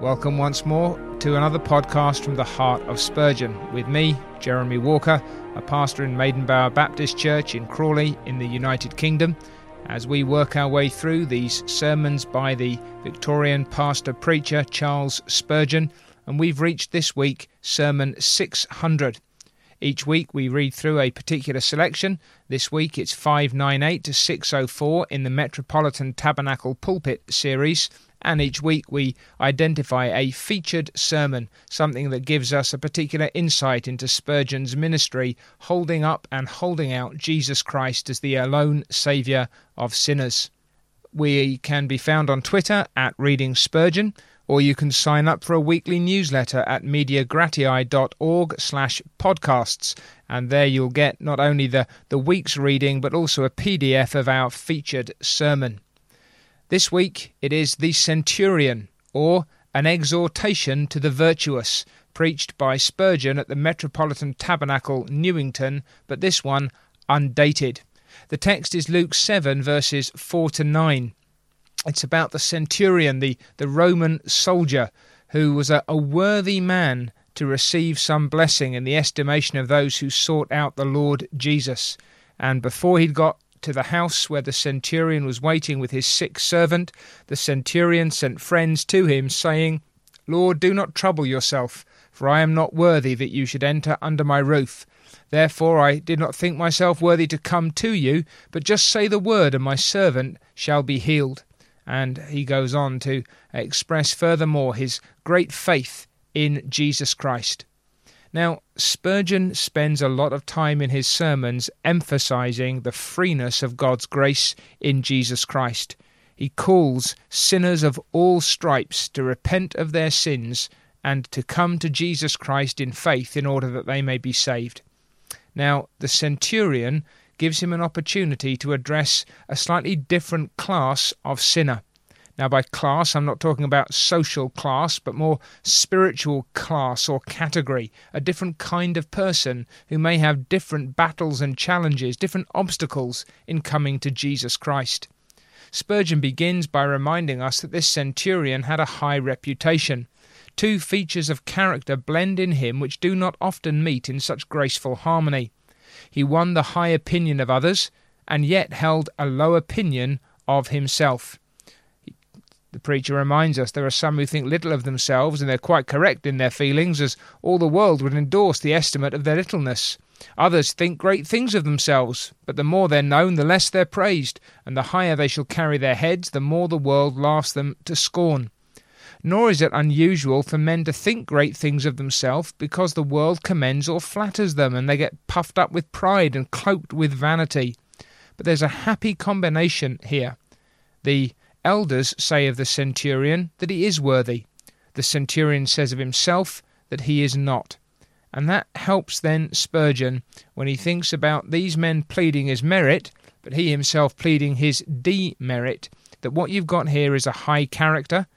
Welcome once more to another podcast from the heart of Spurgeon with me, Jeremy Walker, a pastor in Maidenbower Baptist Church in Crawley in the United Kingdom, as we work our way through these sermons by the Victorian pastor preacher Charles Spurgeon, and we've reached this week Sermon 600. Each week we read through a particular selection. This week it's 598 to 604 in the Metropolitan Tabernacle Pulpit series and each week we identify a featured sermon, something that gives us a particular insight into Spurgeon's ministry, holding up and holding out Jesus Christ as the alone Saviour of sinners. We can be found on Twitter at Reading Spurgeon, or you can sign up for a weekly newsletter at mediagratiae.org slash podcasts, and there you'll get not only the, the week's reading, but also a PDF of our featured sermon. This week it is the Centurion, or An Exhortation to the Virtuous, preached by Spurgeon at the Metropolitan Tabernacle, Newington, but this one undated. The text is Luke 7, verses 4 to 9. It's about the centurion, the, the Roman soldier, who was a, a worthy man to receive some blessing in the estimation of those who sought out the Lord Jesus. And before he'd got to the house where the centurion was waiting with his sick servant, the centurion sent friends to him, saying, Lord, do not trouble yourself, for I am not worthy that you should enter under my roof. Therefore I did not think myself worthy to come to you, but just say the word, and my servant shall be healed. And he goes on to express furthermore his great faith in Jesus Christ. Now, Spurgeon spends a lot of time in his sermons emphasizing the freeness of God's grace in Jesus Christ. He calls sinners of all stripes to repent of their sins and to come to Jesus Christ in faith in order that they may be saved. Now, the centurion gives him an opportunity to address a slightly different class of sinner. Now, by class, I'm not talking about social class, but more spiritual class or category, a different kind of person who may have different battles and challenges, different obstacles in coming to Jesus Christ. Spurgeon begins by reminding us that this centurion had a high reputation. Two features of character blend in him which do not often meet in such graceful harmony. He won the high opinion of others, and yet held a low opinion of himself. The preacher reminds us there are some who think little of themselves, and they're quite correct in their feelings, as all the world would endorse the estimate of their littleness. Others think great things of themselves, but the more they're known, the less they're praised, and the higher they shall carry their heads, the more the world laughs them to scorn. Nor is it unusual for men to think great things of themselves because the world commends or flatters them, and they get puffed up with pride and cloaked with vanity. But there's a happy combination here. The elders say of the centurion that he is worthy. The centurion says of himself that he is not. And that helps then Spurgeon when he thinks about these men pleading his merit, but he himself pleading his demerit, that what you've got here is a high character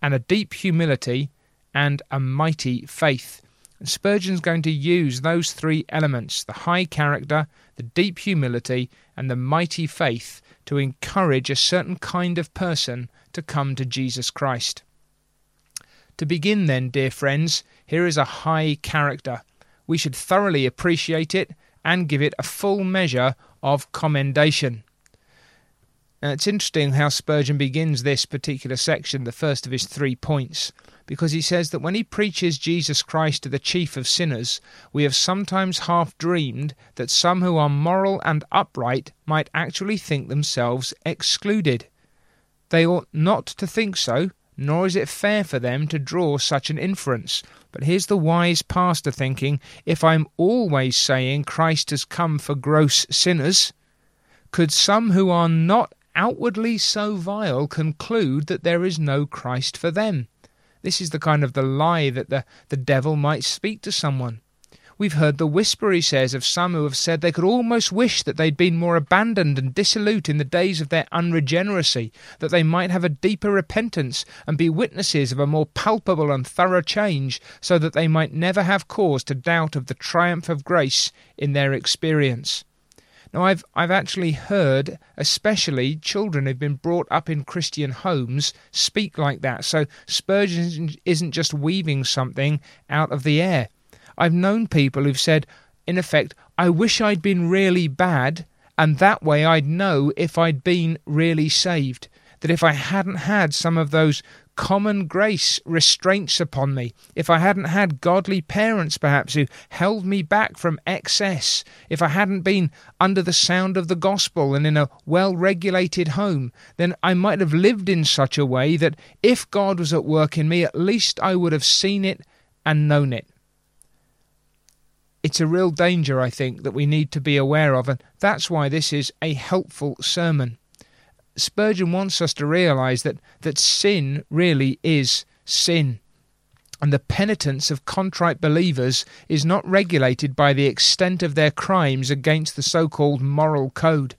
and a deep humility and a mighty faith. And Spurgeon's going to use those three elements the high character, the deep humility, and the mighty faith to encourage a certain kind of person to come to Jesus Christ. To begin, then, dear friends, here is a high character. We should thoroughly appreciate it and give it a full measure of commendation. Now, it's interesting how Spurgeon begins this particular section, the first of his three points because he says that when he preaches Jesus Christ to the chief of sinners, we have sometimes half dreamed that some who are moral and upright might actually think themselves excluded. They ought not to think so, nor is it fair for them to draw such an inference. But here's the wise pastor thinking if I'm always saying Christ has come for gross sinners, could some who are not outwardly so vile conclude that there is no Christ for them? This is the kind of the lie that the, the devil might speak to someone. We've heard the whisper, he says, of some who have said they could almost wish that they'd been more abandoned and dissolute in the days of their unregeneracy, that they might have a deeper repentance and be witnesses of a more palpable and thorough change, so that they might never have cause to doubt of the triumph of grace in their experience. Now, I've, I've actually heard, especially children who've been brought up in Christian homes, speak like that. So Spurgeon isn't just weaving something out of the air. I've known people who've said, in effect, I wish I'd been really bad, and that way I'd know if I'd been really saved. That if I hadn't had some of those common grace restraints upon me, if I hadn't had godly parents perhaps who held me back from excess, if I hadn't been under the sound of the gospel and in a well regulated home, then I might have lived in such a way that if God was at work in me, at least I would have seen it and known it. It's a real danger, I think, that we need to be aware of, and that's why this is a helpful sermon. Spurgeon wants us to realize that, that sin really is sin. And the penitence of contrite believers is not regulated by the extent of their crimes against the so called moral code.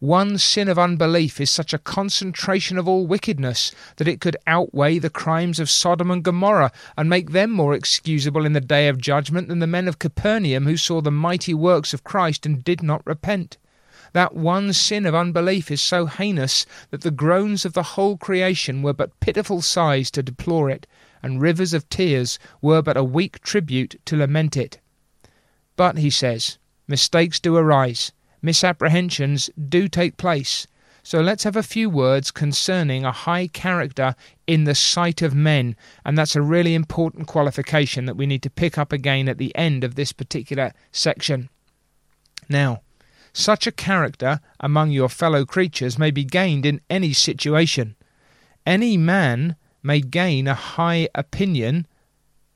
One sin of unbelief is such a concentration of all wickedness that it could outweigh the crimes of Sodom and Gomorrah and make them more excusable in the day of judgment than the men of Capernaum who saw the mighty works of Christ and did not repent. That one sin of unbelief is so heinous that the groans of the whole creation were but pitiful sighs to deplore it, and rivers of tears were but a weak tribute to lament it. But, he says, mistakes do arise, misapprehensions do take place. So let's have a few words concerning a high character in the sight of men, and that's a really important qualification that we need to pick up again at the end of this particular section. Now, such a character among your fellow creatures may be gained in any situation. Any man may gain a high opinion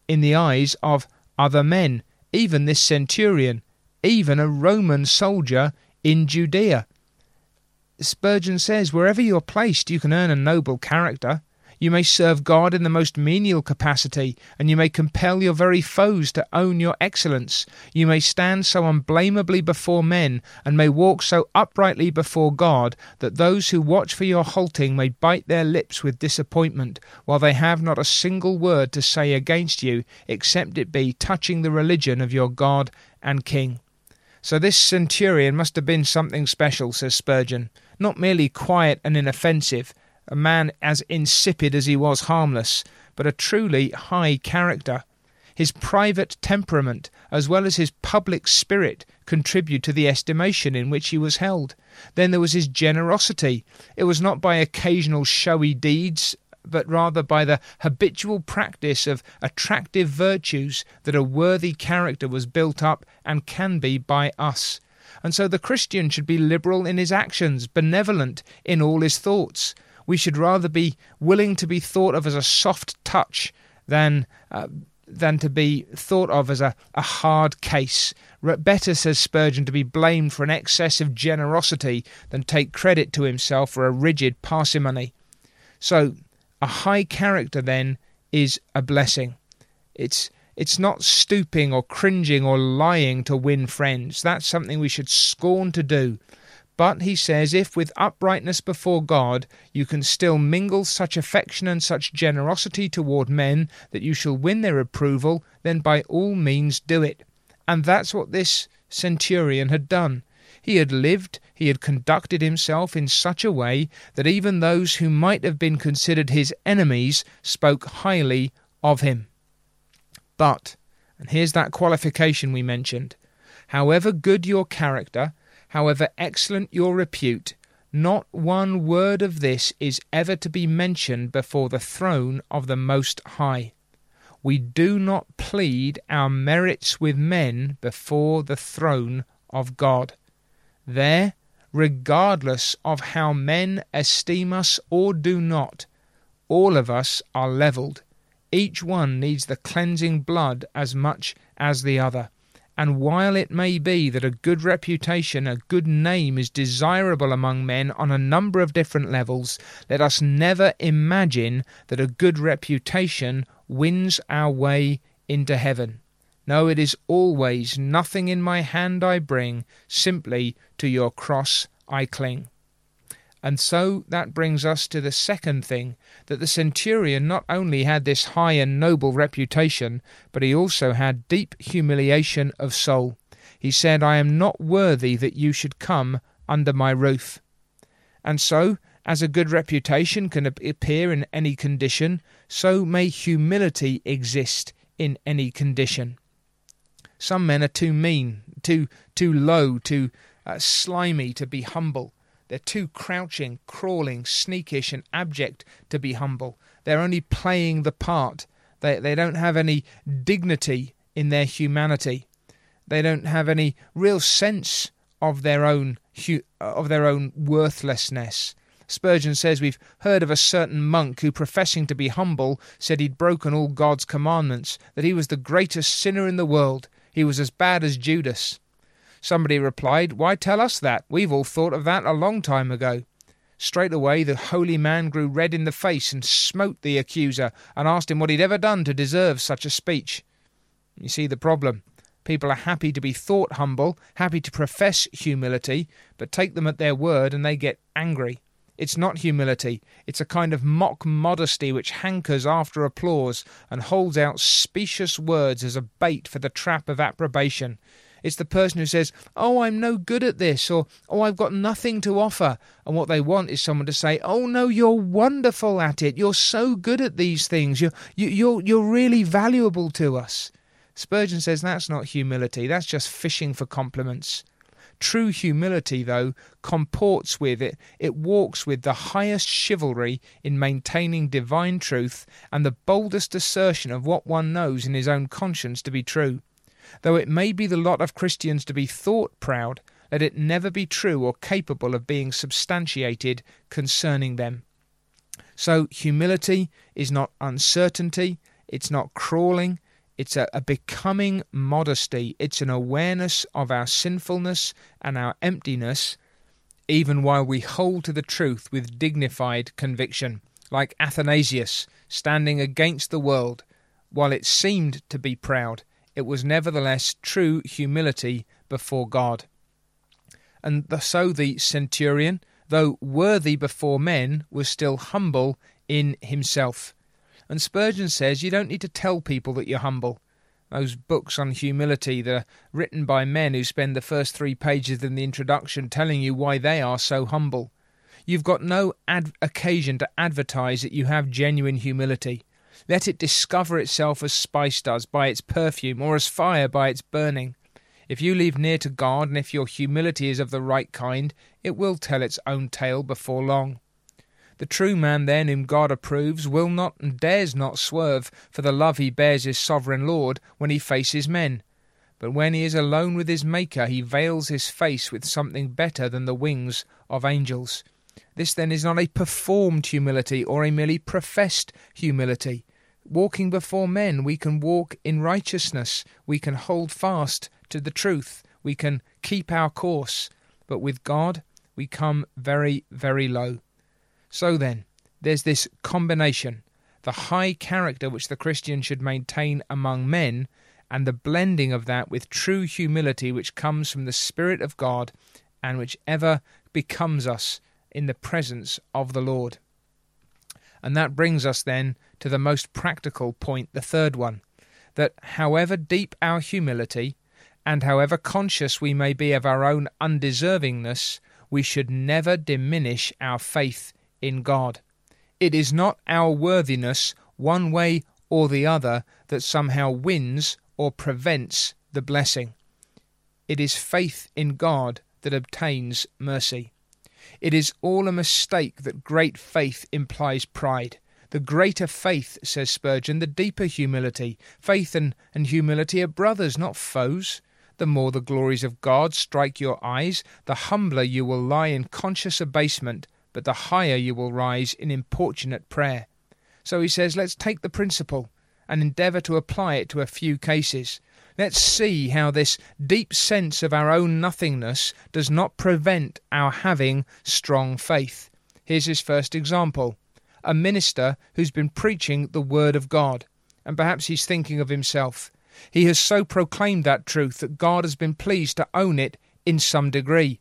in the eyes of other men, even this centurion, even a Roman soldier in Judea. Spurgeon says, wherever you're placed, you can earn a noble character. You may serve God in the most menial capacity, and you may compel your very foes to own your excellence. You may stand so unblameably before men, and may walk so uprightly before God, that those who watch for your halting may bite their lips with disappointment, while they have not a single word to say against you, except it be touching the religion of your God and King. So this centurion must have been something special, says Spurgeon, not merely quiet and inoffensive, a man as insipid as he was harmless, but a truly high character. His private temperament, as well as his public spirit, contribute to the estimation in which he was held. Then there was his generosity. It was not by occasional showy deeds, but rather by the habitual practice of attractive virtues that a worthy character was built up and can be by us. And so the Christian should be liberal in his actions, benevolent in all his thoughts, we should rather be willing to be thought of as a soft touch than uh, than to be thought of as a, a hard case. Better, says Spurgeon, to be blamed for an excess of generosity than take credit to himself for a rigid parsimony. So, a high character then is a blessing. It's it's not stooping or cringing or lying to win friends. That's something we should scorn to do. But he says, if with uprightness before God you can still mingle such affection and such generosity toward men that you shall win their approval, then by all means do it. And that's what this centurion had done. He had lived, he had conducted himself in such a way that even those who might have been considered his enemies spoke highly of him. But, and here's that qualification we mentioned, however good your character, however excellent your repute, not one word of this is ever to be mentioned before the throne of the Most High. We do not plead our merits with men before the throne of God. There, regardless of how men esteem us or do not, all of us are levelled. Each one needs the cleansing blood as much as the other. And while it may be that a good reputation, a good name is desirable among men on a number of different levels, let us never imagine that a good reputation wins our way into heaven. No, it is always nothing in my hand I bring, simply to your cross I cling. And so that brings us to the second thing that the centurion not only had this high and noble reputation, but he also had deep humiliation of soul. He said, I am not worthy that you should come under my roof. And so, as a good reputation can appear in any condition, so may humility exist in any condition. Some men are too mean, too too low, too uh, slimy to be humble. They're too crouching, crawling, sneakish, and abject to be humble. They're only playing the part. They they don't have any dignity in their humanity. They don't have any real sense of their own of their own worthlessness. Spurgeon says we've heard of a certain monk who, professing to be humble, said he'd broken all God's commandments, that he was the greatest sinner in the world. He was as bad as Judas. Somebody replied, Why tell us that? We've all thought of that a long time ago. Straightway the holy man grew red in the face and smote the accuser and asked him what he'd ever done to deserve such a speech. You see the problem. People are happy to be thought humble, happy to profess humility, but take them at their word and they get angry. It's not humility, it's a kind of mock modesty which hankers after applause and holds out specious words as a bait for the trap of approbation. It's the person who says, Oh, I'm no good at this, or Oh, I've got nothing to offer. And what they want is someone to say, Oh, no, you're wonderful at it. You're so good at these things. You're, you, you're, you're really valuable to us. Spurgeon says that's not humility, that's just fishing for compliments. True humility, though, comports with it, it walks with the highest chivalry in maintaining divine truth and the boldest assertion of what one knows in his own conscience to be true. Though it may be the lot of Christians to be thought proud, let it never be true or capable of being substantiated concerning them. So, humility is not uncertainty, it's not crawling, it's a, a, becoming modesty. It's an awareness of our sinfulness and our emptiness, even while we hold to the truth with dignified conviction, like Athanasius standing against the world. While it seemed to be proud, it was nevertheless true humility before God. And so the centurion, though worthy before men, was still humble in himself. And Spurgeon says you don't need to tell people that you're humble. Those books on humility that are written by men who spend the first three pages in the introduction telling you why they are so humble. You've got no ad- occasion to advertise that you have genuine humility. Let it discover itself as spice does by its perfume, or as fire by its burning. If you live near to God, and if your humility is of the right kind, it will tell its own tale before long. The true man, then, whom God approves, will not and dares not swerve for the love he bears his sovereign Lord when he faces men. But when he is alone with his Maker, he veils his face with something better than the wings of angels. This, then, is not a performed humility or a merely professed humility. Walking before men, we can walk in righteousness, we can hold fast to the truth, we can keep our course. But with God, we come very, very low. So then, there's this combination the high character which the Christian should maintain among men, and the blending of that with true humility which comes from the Spirit of God and which ever becomes us in the presence of the Lord. And that brings us then to the most practical point, the third one that however deep our humility, and however conscious we may be of our own undeservingness, we should never diminish our faith in God. It is not our worthiness, one way or the other, that somehow wins or prevents the blessing. It is faith in God that obtains mercy. It is all a mistake that great faith implies pride. The greater faith, says Spurgeon, the deeper humility. Faith and, and humility are brothers, not foes. The more the glories of God strike your eyes, the humbler you will lie in conscious abasement but the higher you will rise in importunate prayer. So he says, let's take the principle and endeavour to apply it to a few cases. Let's see how this deep sense of our own nothingness does not prevent our having strong faith. Here's his first example a minister who's been preaching the Word of God, and perhaps he's thinking of himself. He has so proclaimed that truth that God has been pleased to own it in some degree.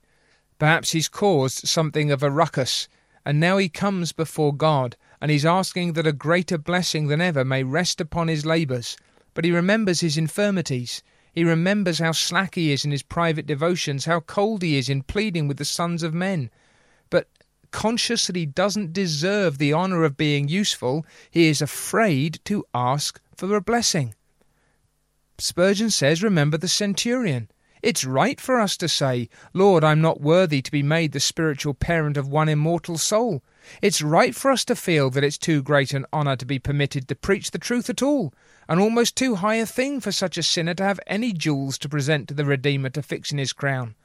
Perhaps he's caused something of a ruckus, and now he comes before God, and he's asking that a greater blessing than ever may rest upon his labours. But he remembers his infirmities. He remembers how slack he is in his private devotions, how cold he is in pleading with the sons of men. Conscious that he doesn't deserve the honour of being useful, he is afraid to ask for a blessing. Spurgeon says, Remember the centurion. It's right for us to say, Lord, I'm not worthy to be made the spiritual parent of one immortal soul. It's right for us to feel that it's too great an honour to be permitted to preach the truth at all, and almost too high a thing for such a sinner to have any jewels to present to the Redeemer to fix in his crown.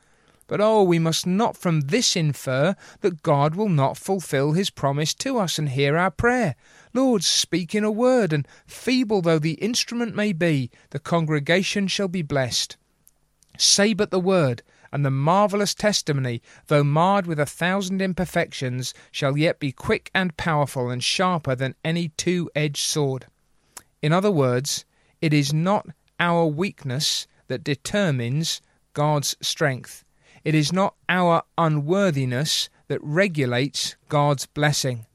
But oh, we must not from this infer that God will not fulfil his promise to us and hear our prayer. Lord, speak in a word, and feeble though the instrument may be, the congregation shall be blessed. Say but the word, and the marvellous testimony, though marred with a thousand imperfections, shall yet be quick and powerful and sharper than any two edged sword. In other words, it is not our weakness that determines God's strength. It is not our unworthiness that regulates God's blessing.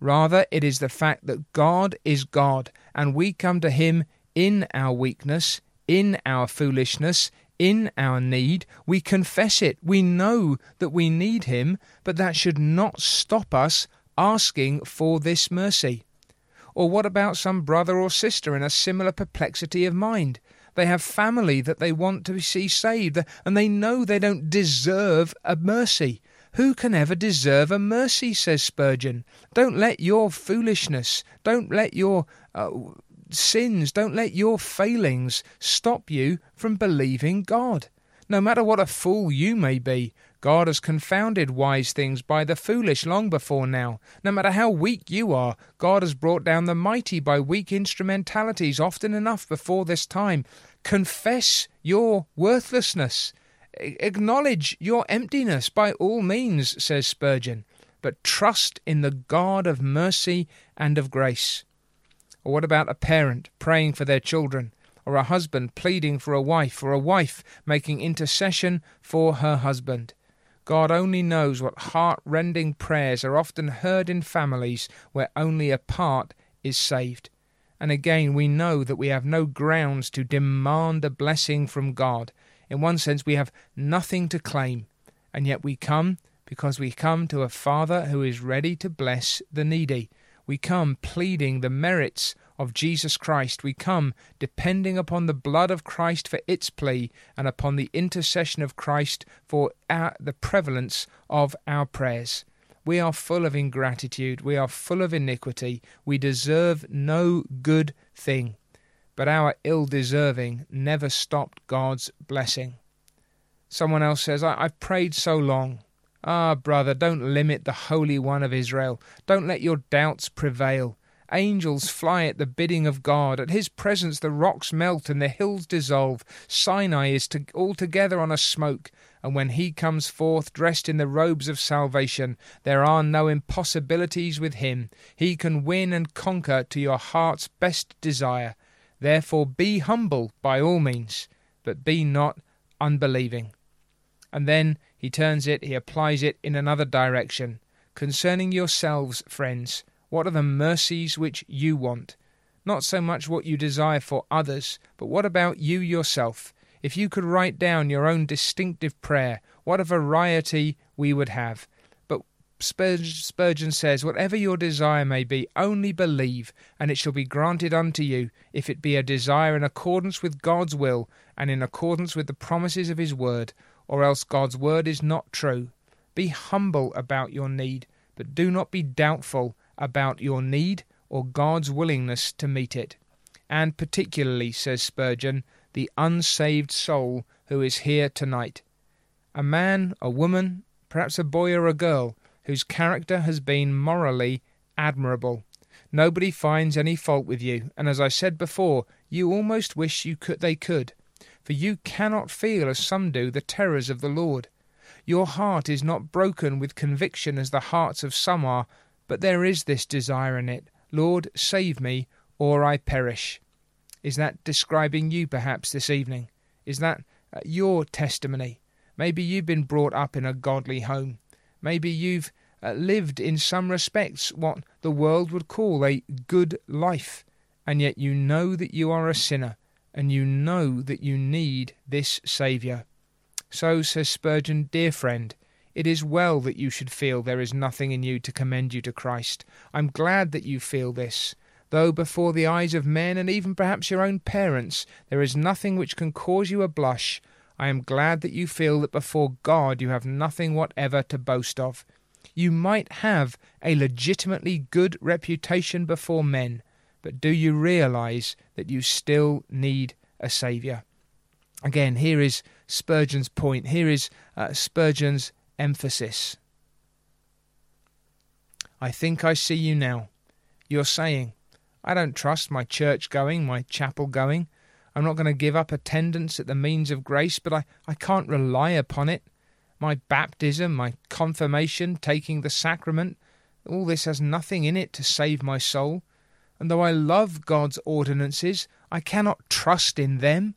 Rather, it is the fact that God is God, and we come to Him in our weakness, in our foolishness, in our need. We confess it. We know that we need Him, but that should not stop us asking for this mercy. Or what about some brother or sister in a similar perplexity of mind? They have family that they want to see saved, and they know they don't deserve a mercy. Who can ever deserve a mercy, says Spurgeon? Don't let your foolishness, don't let your uh, sins, don't let your failings stop you from believing God. No matter what a fool you may be, God has confounded wise things by the foolish long before now. No matter how weak you are, God has brought down the mighty by weak instrumentalities often enough before this time. Confess your worthlessness. Acknowledge your emptiness by all means, says Spurgeon, but trust in the God of mercy and of grace. Or what about a parent praying for their children? or a husband pleading for a wife, or a wife making intercession for her husband. God only knows what heart rending prayers are often heard in families where only a part is saved. And again, we know that we have no grounds to demand a blessing from God. In one sense, we have nothing to claim, and yet we come because we come to a Father who is ready to bless the needy. We come pleading the merits of Jesus Christ, we come depending upon the blood of Christ for its plea and upon the intercession of Christ for our, the prevalence of our prayers. We are full of ingratitude, we are full of iniquity, we deserve no good thing. But our ill deserving never stopped God's blessing. Someone else says, I- have prayed so long. Ah, brother, don't limit the Holy One of Israel. Don't let your doubts prevail. Angels fly at the bidding of God. At his presence the rocks melt and the hills dissolve. Sinai is to, altogether on a smoke. And when he comes forth dressed in the robes of salvation, there are no impossibilities with him. He can win and conquer to your heart's best desire. Therefore be humble by all means, but be not unbelieving. And then he turns it, he applies it in another direction. Concerning yourselves, friends, what are the mercies which you want? Not so much what you desire for others, but what about you yourself? If you could write down your own distinctive prayer, what a variety we would have. But Spurgeon says, Whatever your desire may be, only believe, and it shall be granted unto you, if it be a desire in accordance with God's will, and in accordance with the promises of His word, or else God's word is not true. Be humble about your need, but do not be doubtful about your need or God's willingness to meet it. And particularly, says Spurgeon, the unsaved soul who is here tonight. A man, a woman, perhaps a boy or a girl, whose character has been morally admirable. Nobody finds any fault with you, and as I said before, you almost wish you could they could, for you cannot feel as some do the terrors of the Lord. Your heart is not broken with conviction as the hearts of some are, but there is this desire in it Lord, save me, or I perish. Is that describing you perhaps this evening? Is that uh, your testimony? Maybe you've been brought up in a godly home. Maybe you've uh, lived in some respects what the world would call a good life, and yet you know that you are a sinner and you know that you need this Saviour. So says Spurgeon, dear friend, it is well that you should feel there is nothing in you to commend you to Christ. I'm glad that you feel this. Though before the eyes of men and even perhaps your own parents there is nothing which can cause you a blush, I am glad that you feel that before God you have nothing whatever to boast of. You might have a legitimately good reputation before men, but do you realize that you still need a Saviour? Again, here is Spurgeon's point. Here is uh, Spurgeon's emphasis. I think I see you now. You're saying, I don't trust my church going, my chapel going. I'm not going to give up attendance at the means of grace, but I, I can't rely upon it. My baptism, my confirmation, taking the sacrament, all this has nothing in it to save my soul. And though I love God's ordinances, I cannot trust in them.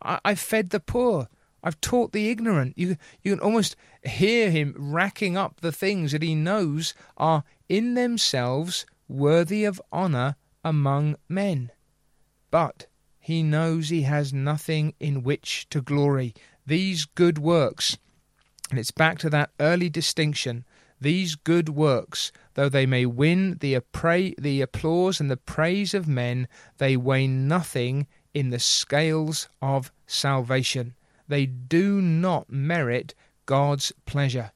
I, I've fed the poor. I've taught the ignorant. You, you can almost hear him racking up the things that he knows are in themselves worthy of honour among men. But he knows he has nothing in which to glory. These good works, and it's back to that early distinction, these good works, though they may win the, appra- the applause and the praise of men, they weigh nothing in the scales of salvation. They do not merit God's pleasure.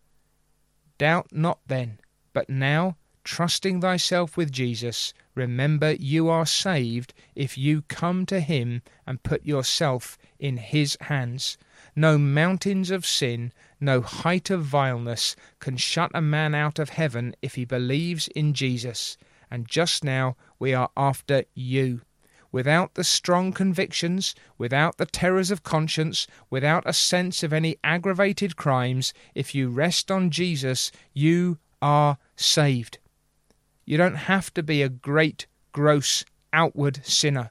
Doubt not then, but now, trusting thyself with Jesus, remember you are saved if you come to him and put yourself in his hands. No mountains of sin, no height of vileness can shut a man out of heaven if he believes in Jesus. And just now we are after you without the strong convictions, without the terrors of conscience, without a sense of any aggravated crimes, if you rest on Jesus, you are saved. You don't have to be a great, gross, outward sinner.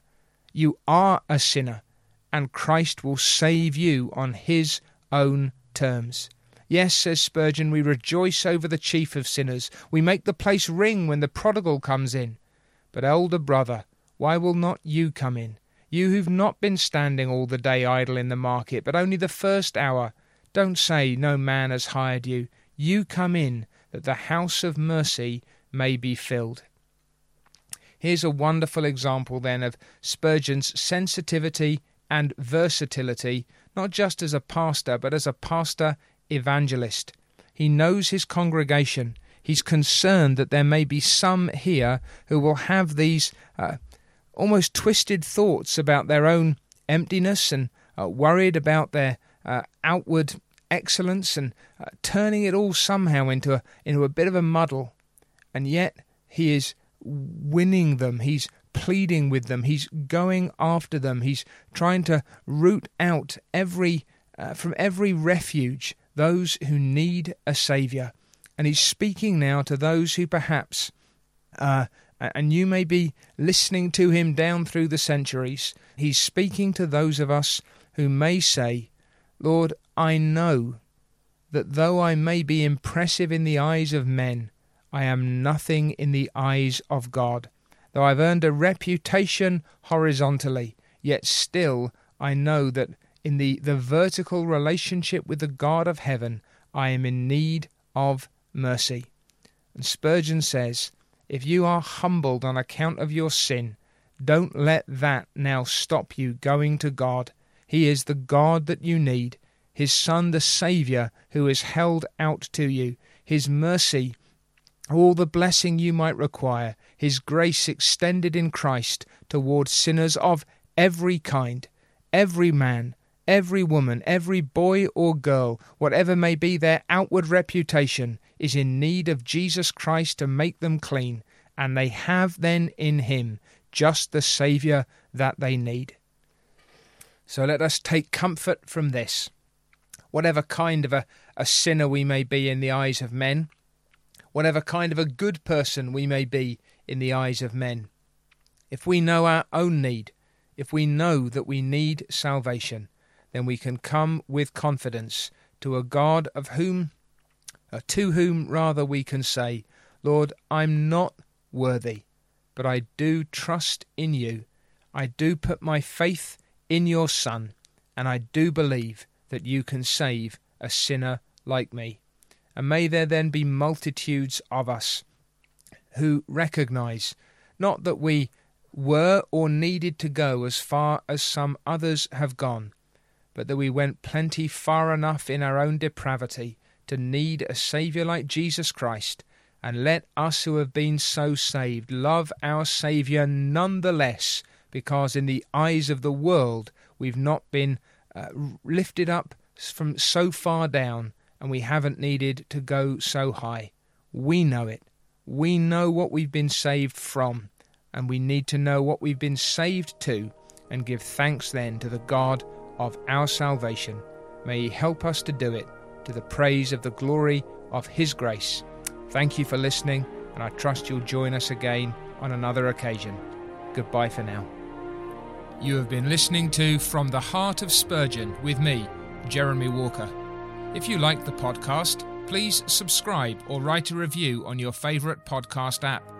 You are a sinner, and Christ will save you on his own terms. Yes, says Spurgeon, we rejoice over the chief of sinners. We make the place ring when the prodigal comes in. But, elder brother, why will not you come in? You who've not been standing all the day idle in the market, but only the first hour. Don't say no man has hired you. You come in, that the house of mercy may be filled. Here's a wonderful example then of Spurgeon's sensitivity and versatility, not just as a pastor, but as a pastor evangelist. He knows his congregation. He's concerned that there may be some here who will have these uh, almost twisted thoughts about their own emptiness and uh, worried about their uh, outward excellence and uh, turning it all somehow into a, into a bit of a muddle. And yet he is winning them, he's pleading with them, he's going after them, he's trying to root out every uh, from every refuge those who need a saviour. And he's speaking now to those who perhaps uh, and you may be listening to him down through the centuries. He's speaking to those of us who may say, Lord, I know that though I may be impressive in the eyes of men, I am nothing in the eyes of God. Though I've earned a reputation horizontally, yet still I know that in the, the vertical relationship with the God of heaven, I am in need of mercy. And Spurgeon says, if you are humbled on account of your sin, don't let that now stop you going to God. He is the God that you need, His Son, the Saviour, who is held out to you, His mercy, all the blessing you might require, His grace extended in Christ towards sinners of every kind, every man, every woman, every boy or girl, whatever may be their outward reputation, is in need of Jesus Christ to make them clean, and they have then in him just the Saviour that they need. So let us take comfort from this. Whatever kind of a, a sinner we may be in the eyes of men, whatever kind of a good person we may be in the eyes of men, if we know our own need, if we know that we need salvation, then we can come with confidence to a God of whom, uh, to whom rather we can say, Lord, I'm not worthy, but I do trust in you. I do put my faith in your Son, and I do believe that you can save a sinner like me. And may there then be multitudes of us who recognize not that we were or needed to go as far as some others have gone, but that we went plenty far enough in our own depravity to need a Saviour like Jesus Christ, and let us who have been so saved love our Saviour none the less, because in the eyes of the world we've not been uh, lifted up from so far down, and we haven't needed to go so high. We know it. We know what we've been saved from, and we need to know what we've been saved to, and give thanks then to the God of our salvation. May He help us to do it to the praise of the glory of His grace. Thank you for listening, and I trust you'll join us again on another occasion. Goodbye for now. You have been listening to From the Heart of Spurgeon with me, Jeremy Walker. If you like the podcast, please subscribe or write a review on your favourite podcast app.